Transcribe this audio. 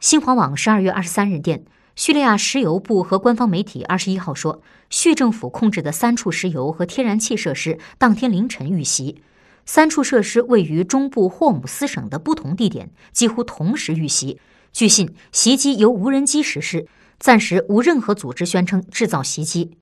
新华网十二月二十三日电叙利亚石油部和官方媒体二十一号说叙政府控制的三处石油和天然气设施当天凌晨遇袭。三处设施位于中部霍姆斯省的不同地点几乎同时遇袭。据信袭击由无人机实施暂时无任何组织宣称制造袭击。